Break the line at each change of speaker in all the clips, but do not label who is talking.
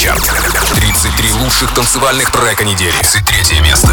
Суперчарт. 33 лучших танцевальных трека недели. 33 место.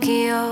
Tokyo,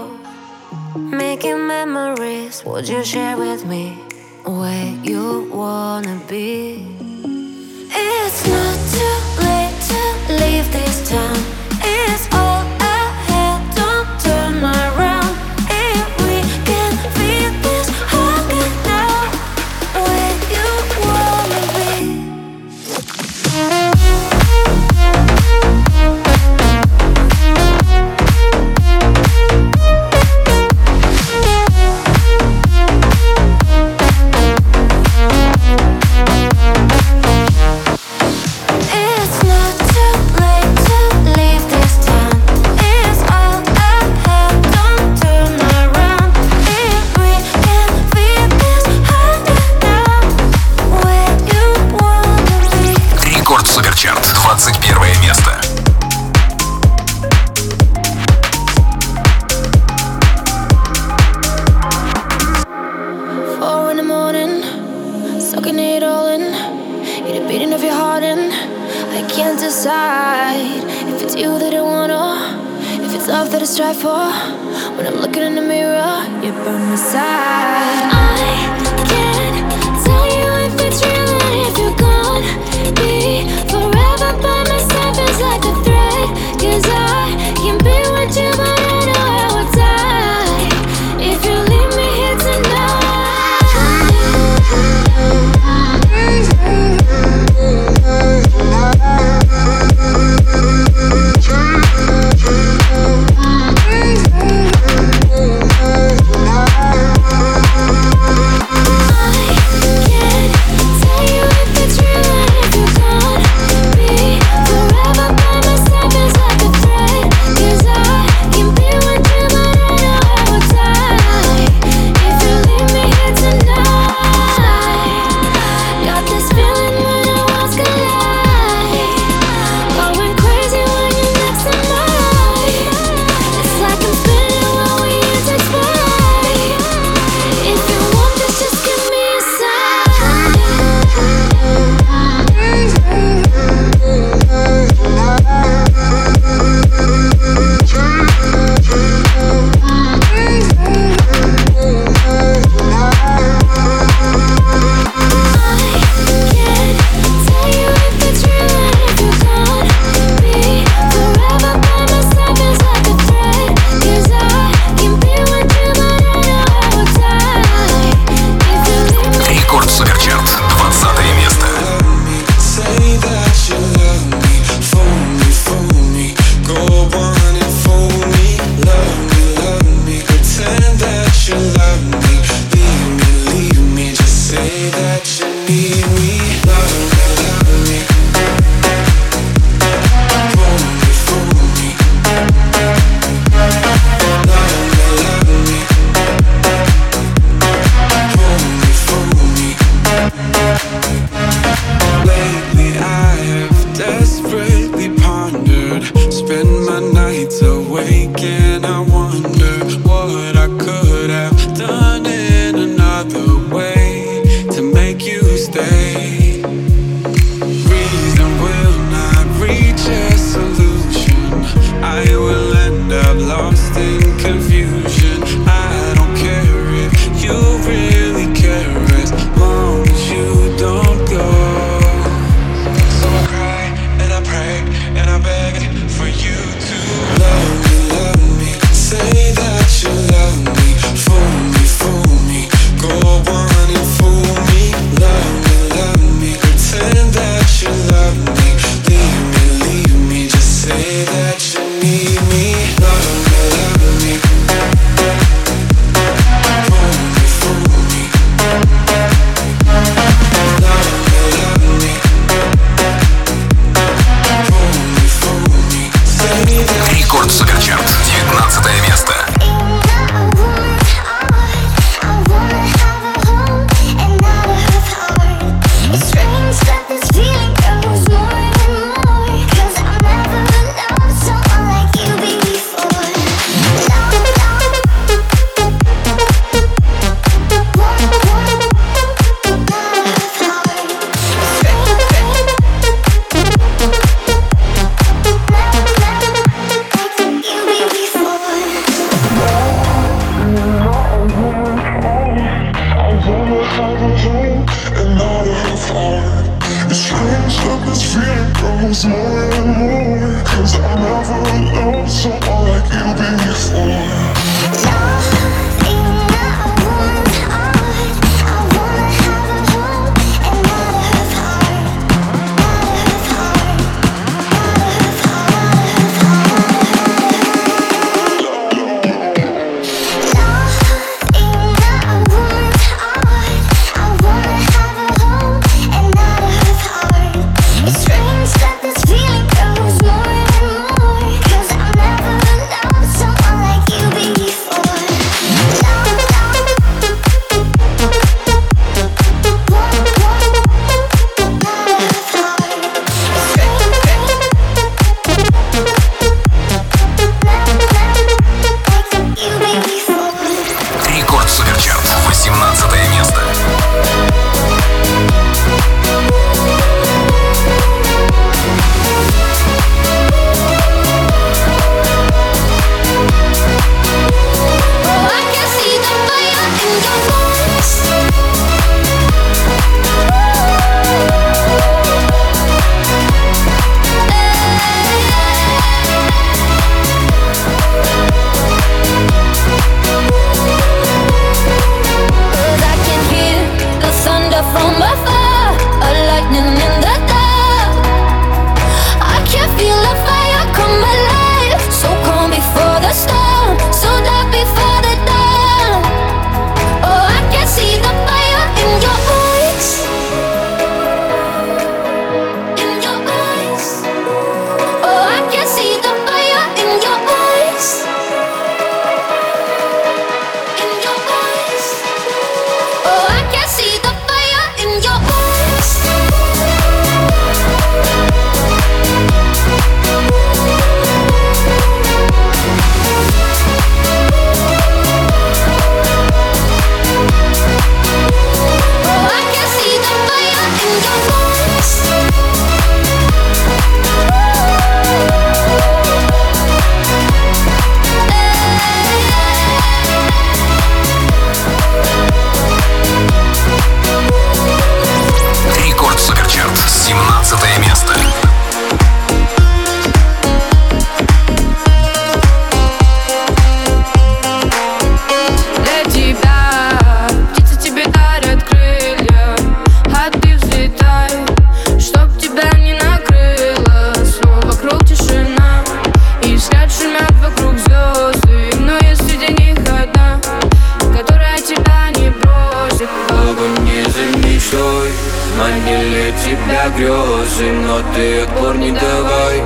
для грезы Но ты отпор не давай.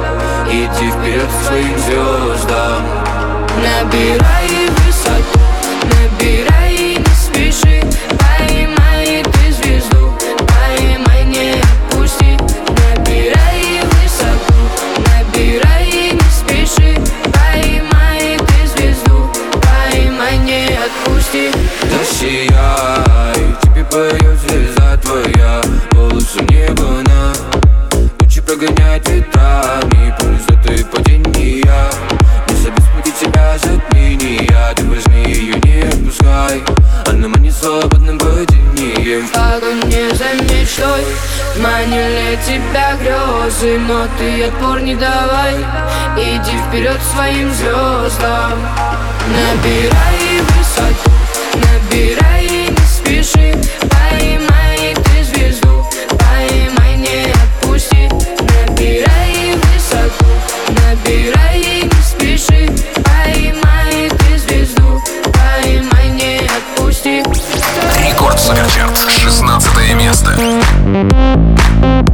Иди вперед к своим звездам Набирай высоту. Наняли тебя
грезы, но ты отпор не давай. Иди вперед своим звездам. Набирай высоту, набирай и не спеши. Поймай ты звезду, поймай, не отпусти. Набирай высоту, набирай и не спеши. Поймай ты звезду, поймай, не отпусти.
Рекорд Суперчарт, 16 место.
Thank you.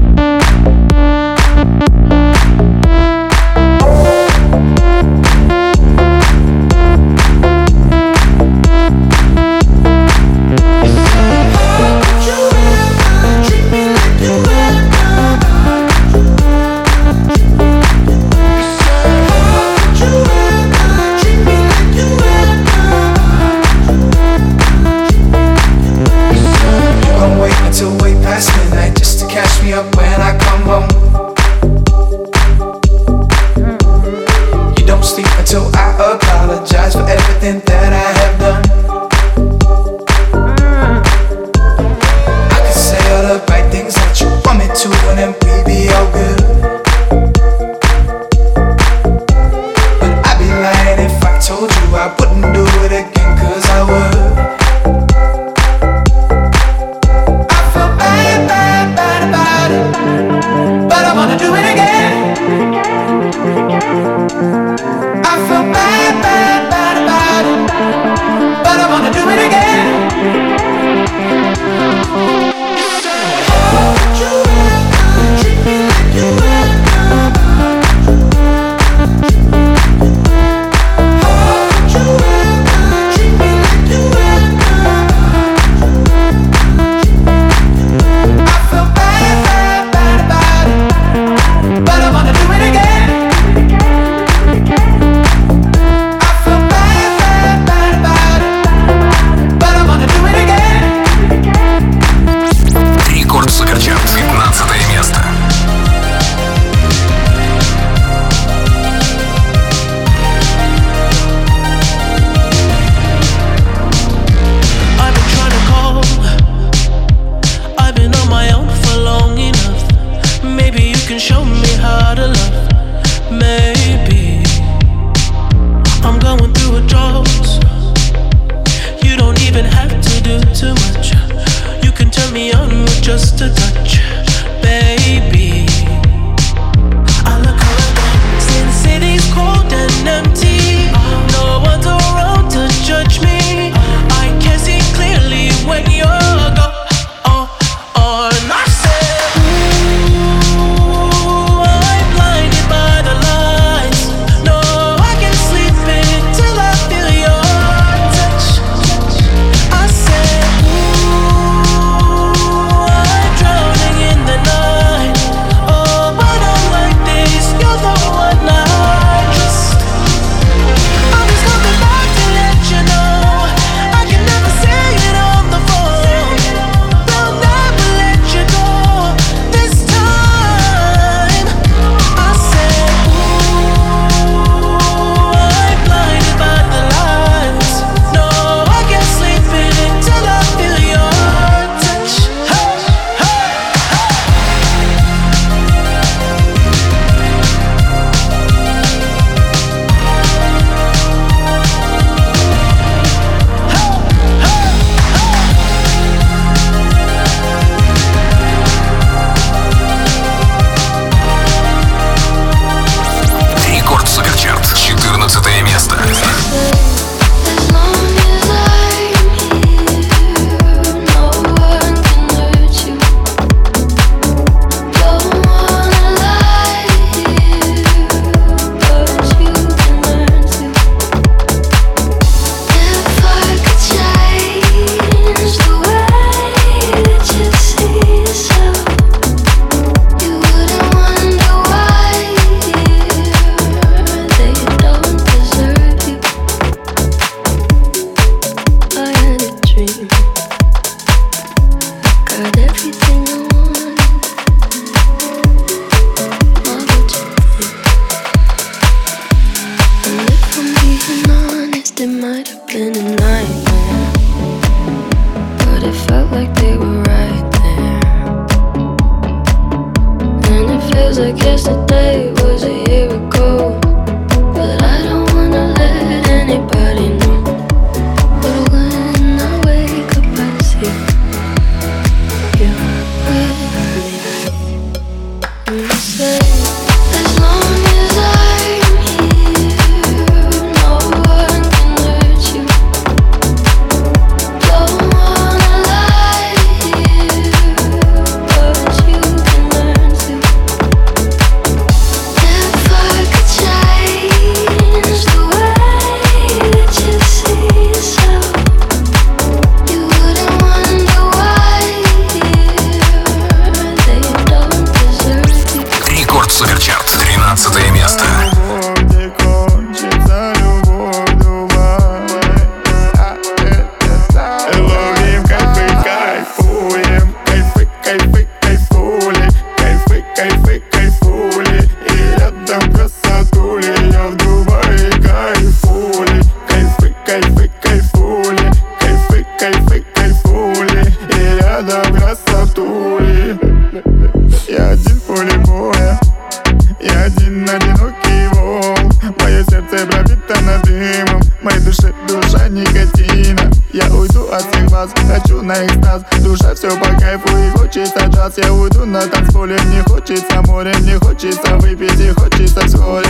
имя Я уйду от всех вас, хочу на экстаз. Душа все по кайфу и хочется джаз. Я уйду на танцполе, мне хочется море мне хочется выпить и хочется вскоре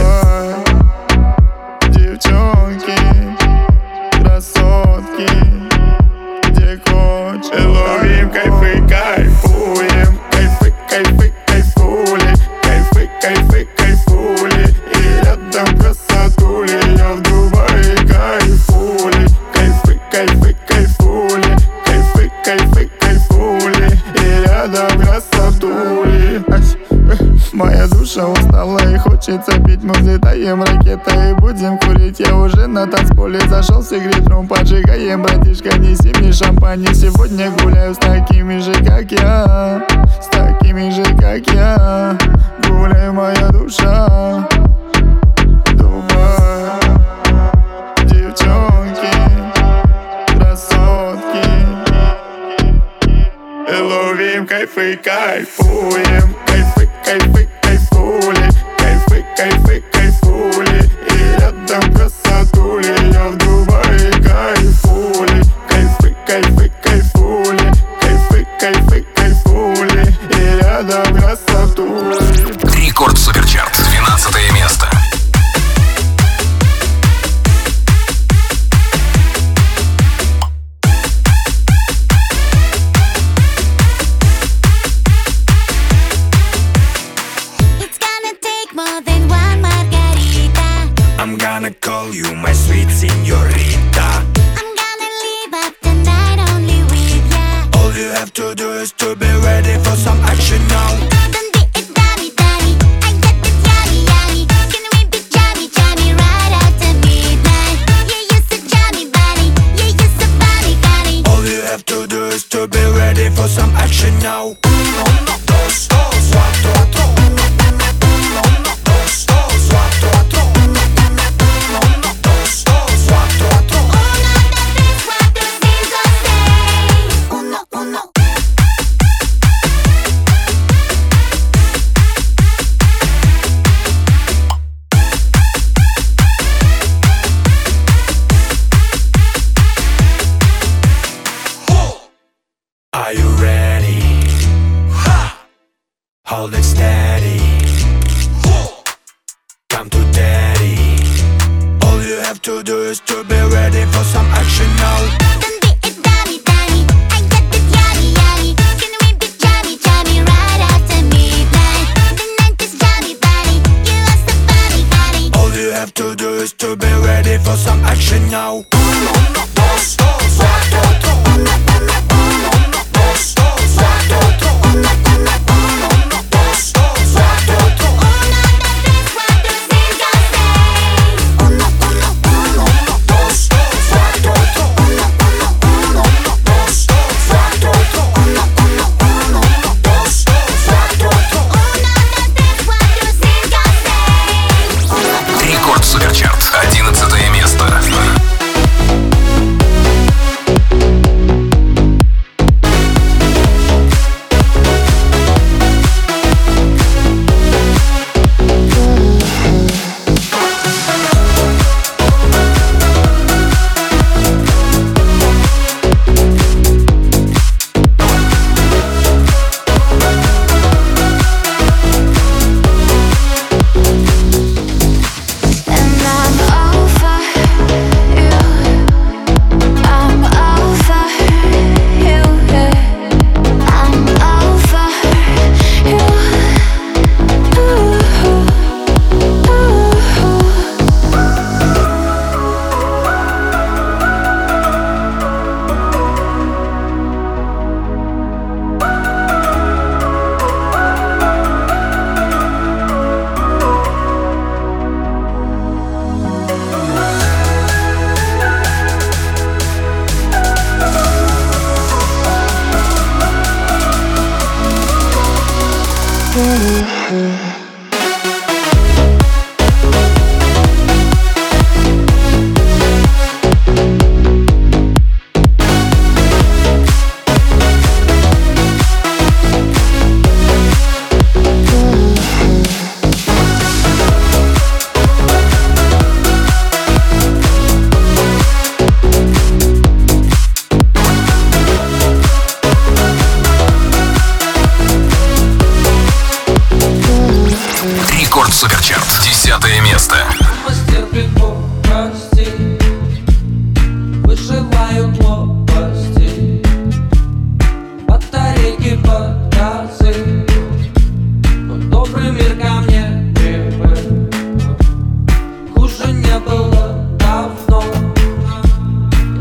Девчонки, красотки Где хочешь им кайфы. учиться бить Мы взлетаем ракетой. И будем курить Я уже на танцполе зашел с игритром Поджигаем, братишка, неси мне шампань. Сегодня гуляю с такими же, как я. С такими же, как я. Гуляй, моя душа. Дубай. Девчонки Красотки. И ловим кайфы, кайфуем. Кайфы, кайфы, fake, I fake, I
fool it. Yeah. ready for some action now.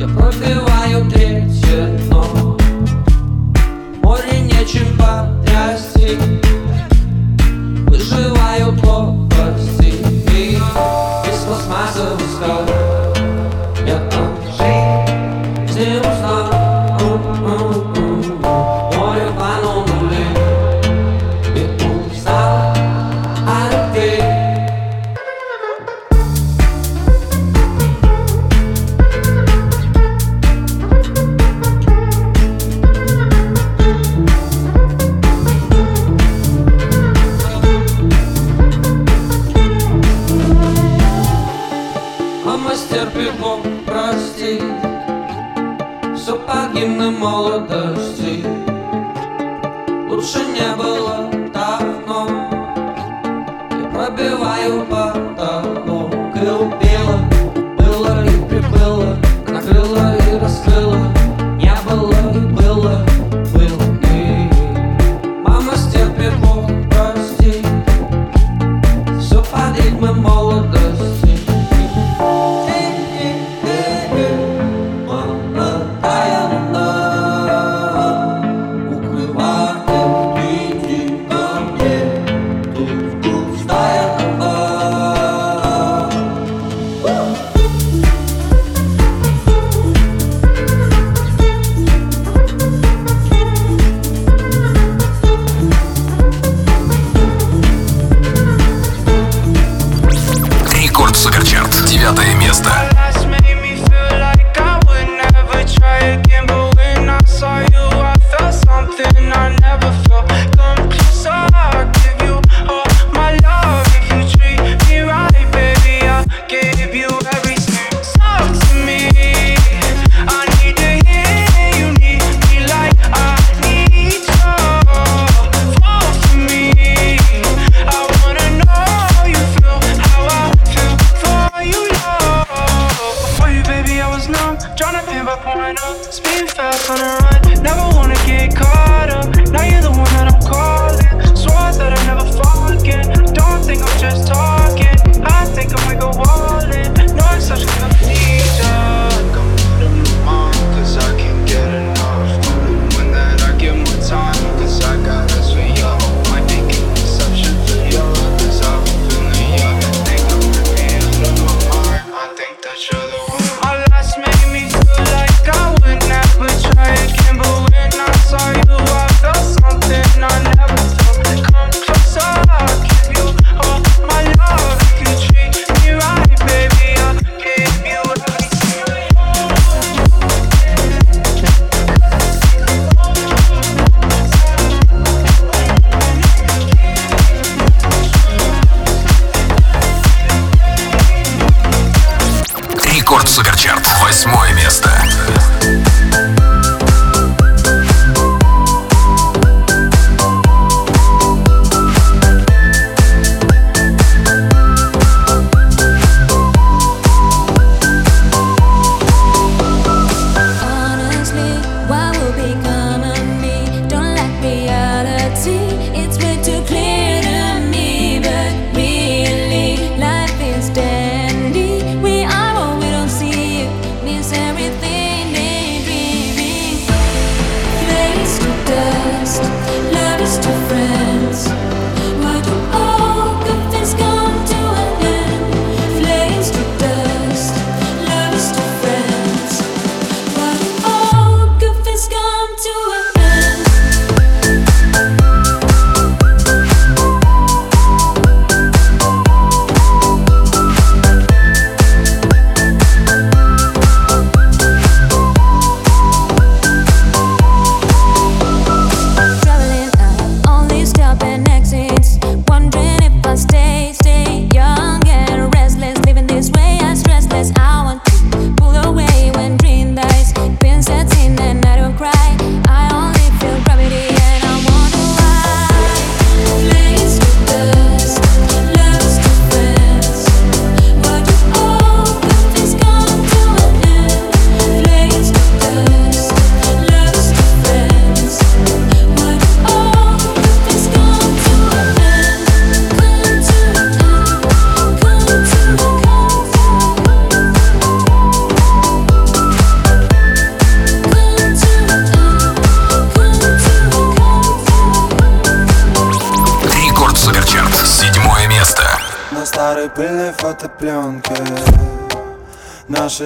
the
perfect wild day.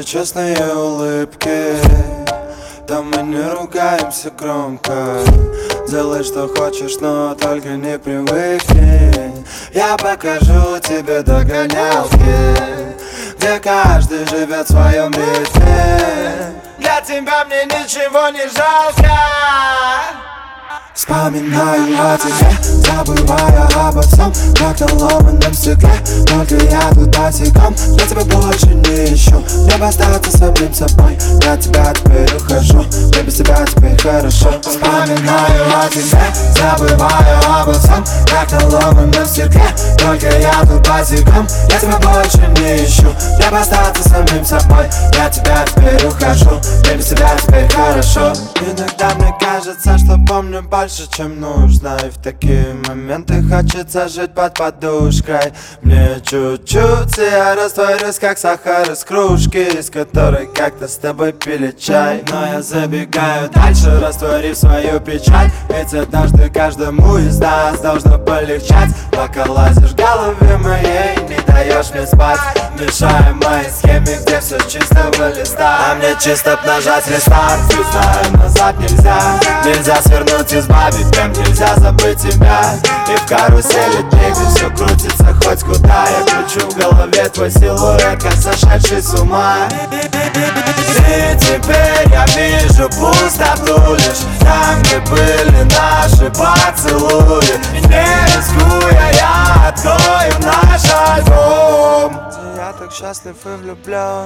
Честные улыбки Там мы не ругаемся громко. Делай, что хочешь, но только не привыкни Я покажу тебе догонялки Где каждый живет в своем ритме Для тебя мне ничего не жалко Вспоминаю о тебе, забывая обо всем Как на ломаном стекле, только я тут босиком Я тебя больше не ищу, мне остаться самим собой Я тебя теперь ухожу, мне без тебя теперь хорошо. Вспоминаю о тебе, забываю обо всем Как на ломаном стекле, только я тут босиком Я тебя больше не ищу, мне остаться самим собой Я тебя теперь ухожу, мне без тебя теперь хорошо. Иногда мне кажется, что помню больше, чем нужно. И в такие моменты хочется жить под подушкой. Мне чуть-чуть, и я растворюсь, как сахар из кружки Из которой как-то с тобой пили чай. Но я забегаю дальше, растворив свою печаль Ведь однажды каждому из нас должно полегчать. Пока лазишь в голове моей, не даешь мне спать. Мешая моей схеме, где все чистого листа. А мне чисто нажать рестарт, и знаю, назад нельзя Нельзя свернуть, избавить, прям нельзя забыть тебя. И в карусели дней, все крутится хоть куда. Я кручу в голове твой силуэт, как сошедший с ума. И теперь я вижу пустоту лишь Там, где были наши поцелуи. И не рискуя, я открою наш альбом. Я так счастлив и влюблен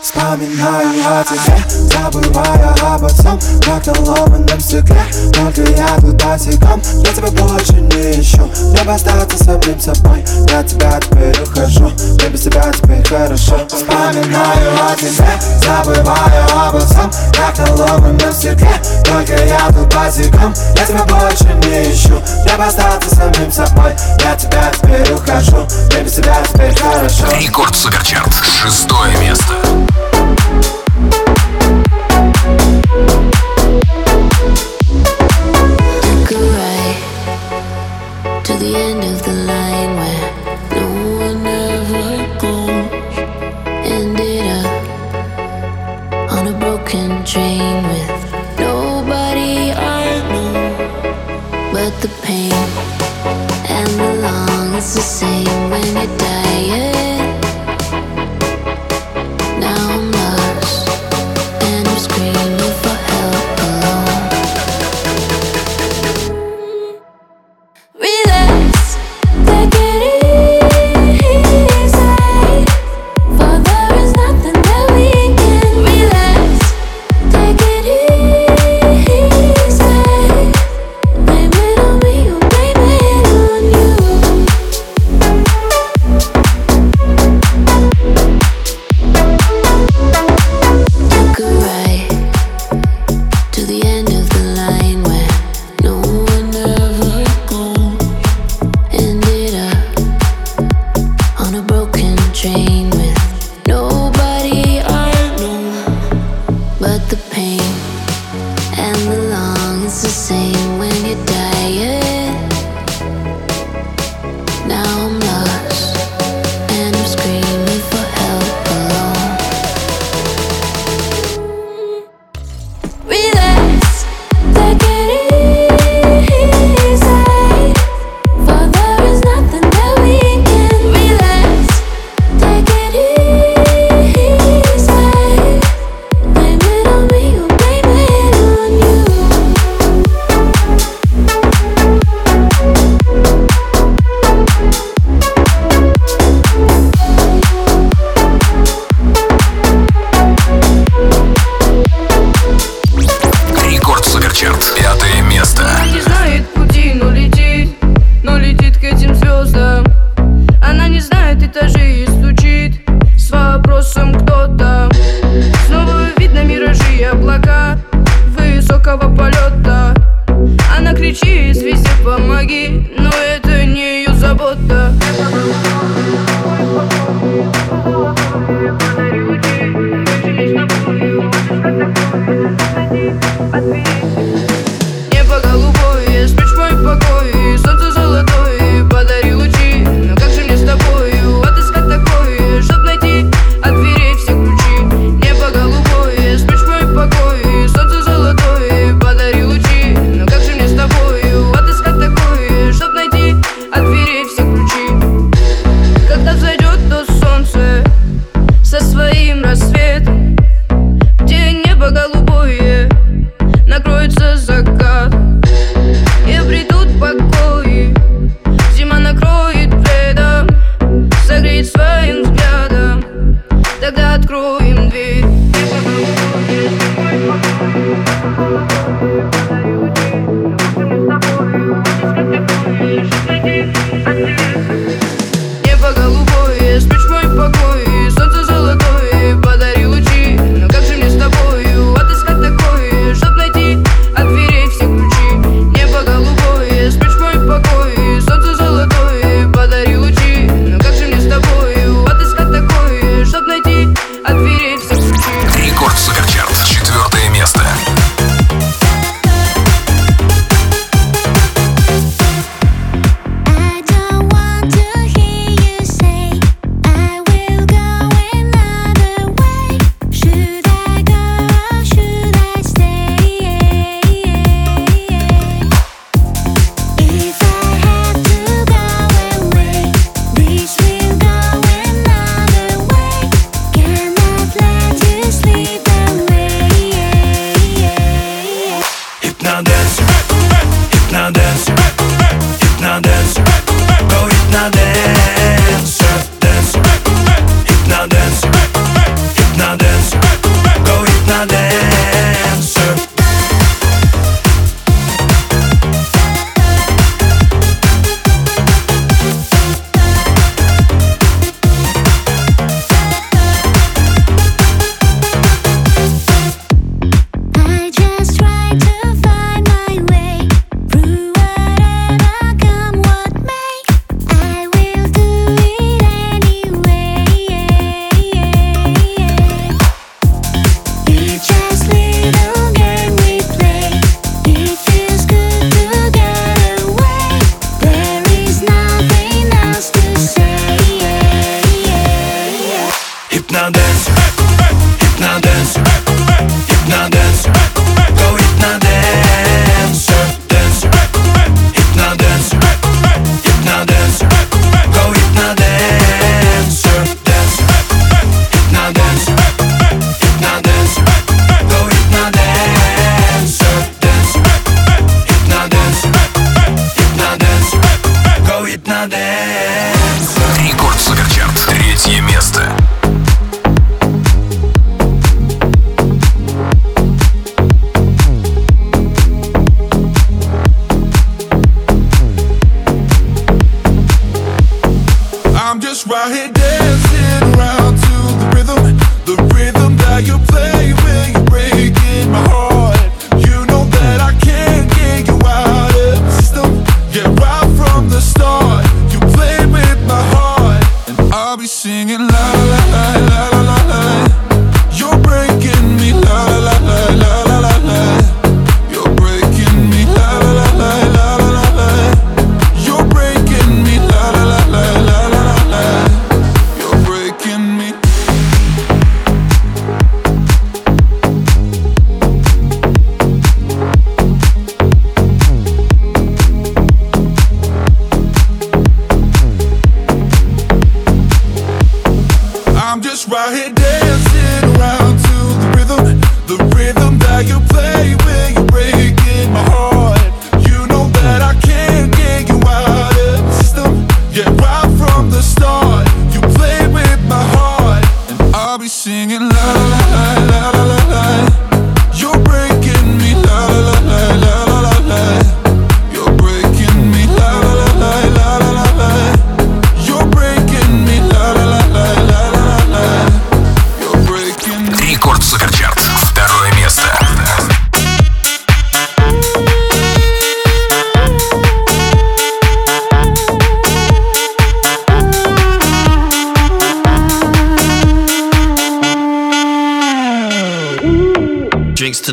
Вспоминаю о тебе, забывая обо всем Как на ломаном стекле, только я тут босиком. Я тебя больше не ищу, мне бы остаться самим собой. Я от тебя теперь ухожу, мне без тебя теперь хорошо. Вспоминаю о тебе, забывая обо всем Как на ломаном стекле, я тут босиком Я тебя больше не ищу, мне бы остаться самим собой. Я тебя теперь ухожу, мне без тебя теперь хорошо.
Рекорд Суперчарт. Шестое место.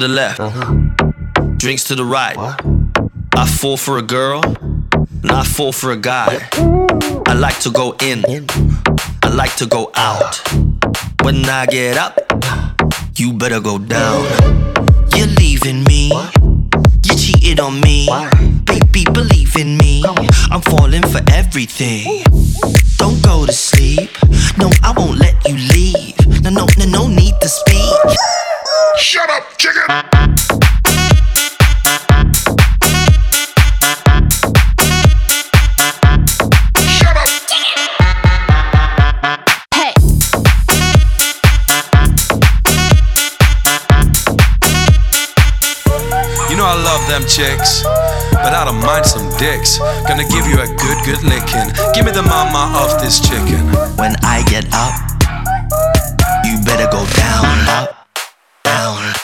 The
left, drinks to the right. I fall for a girl, and I fall for a guy. I like to go in, I like to go out. When I get up, you better go down. You're leaving me, you cheated on me. Baby, believe in me, I'm falling for everything. Don't go to sleep, no, I won't let you leave. No, no, no, no need to speak.
Shut up, chicken! Shut up!
Hey,
You know I love them chicks, but I don't mind some dicks. Gonna give you a good, good licking. Give me the mama of this chicken.
When I get up, you better go down, up, down,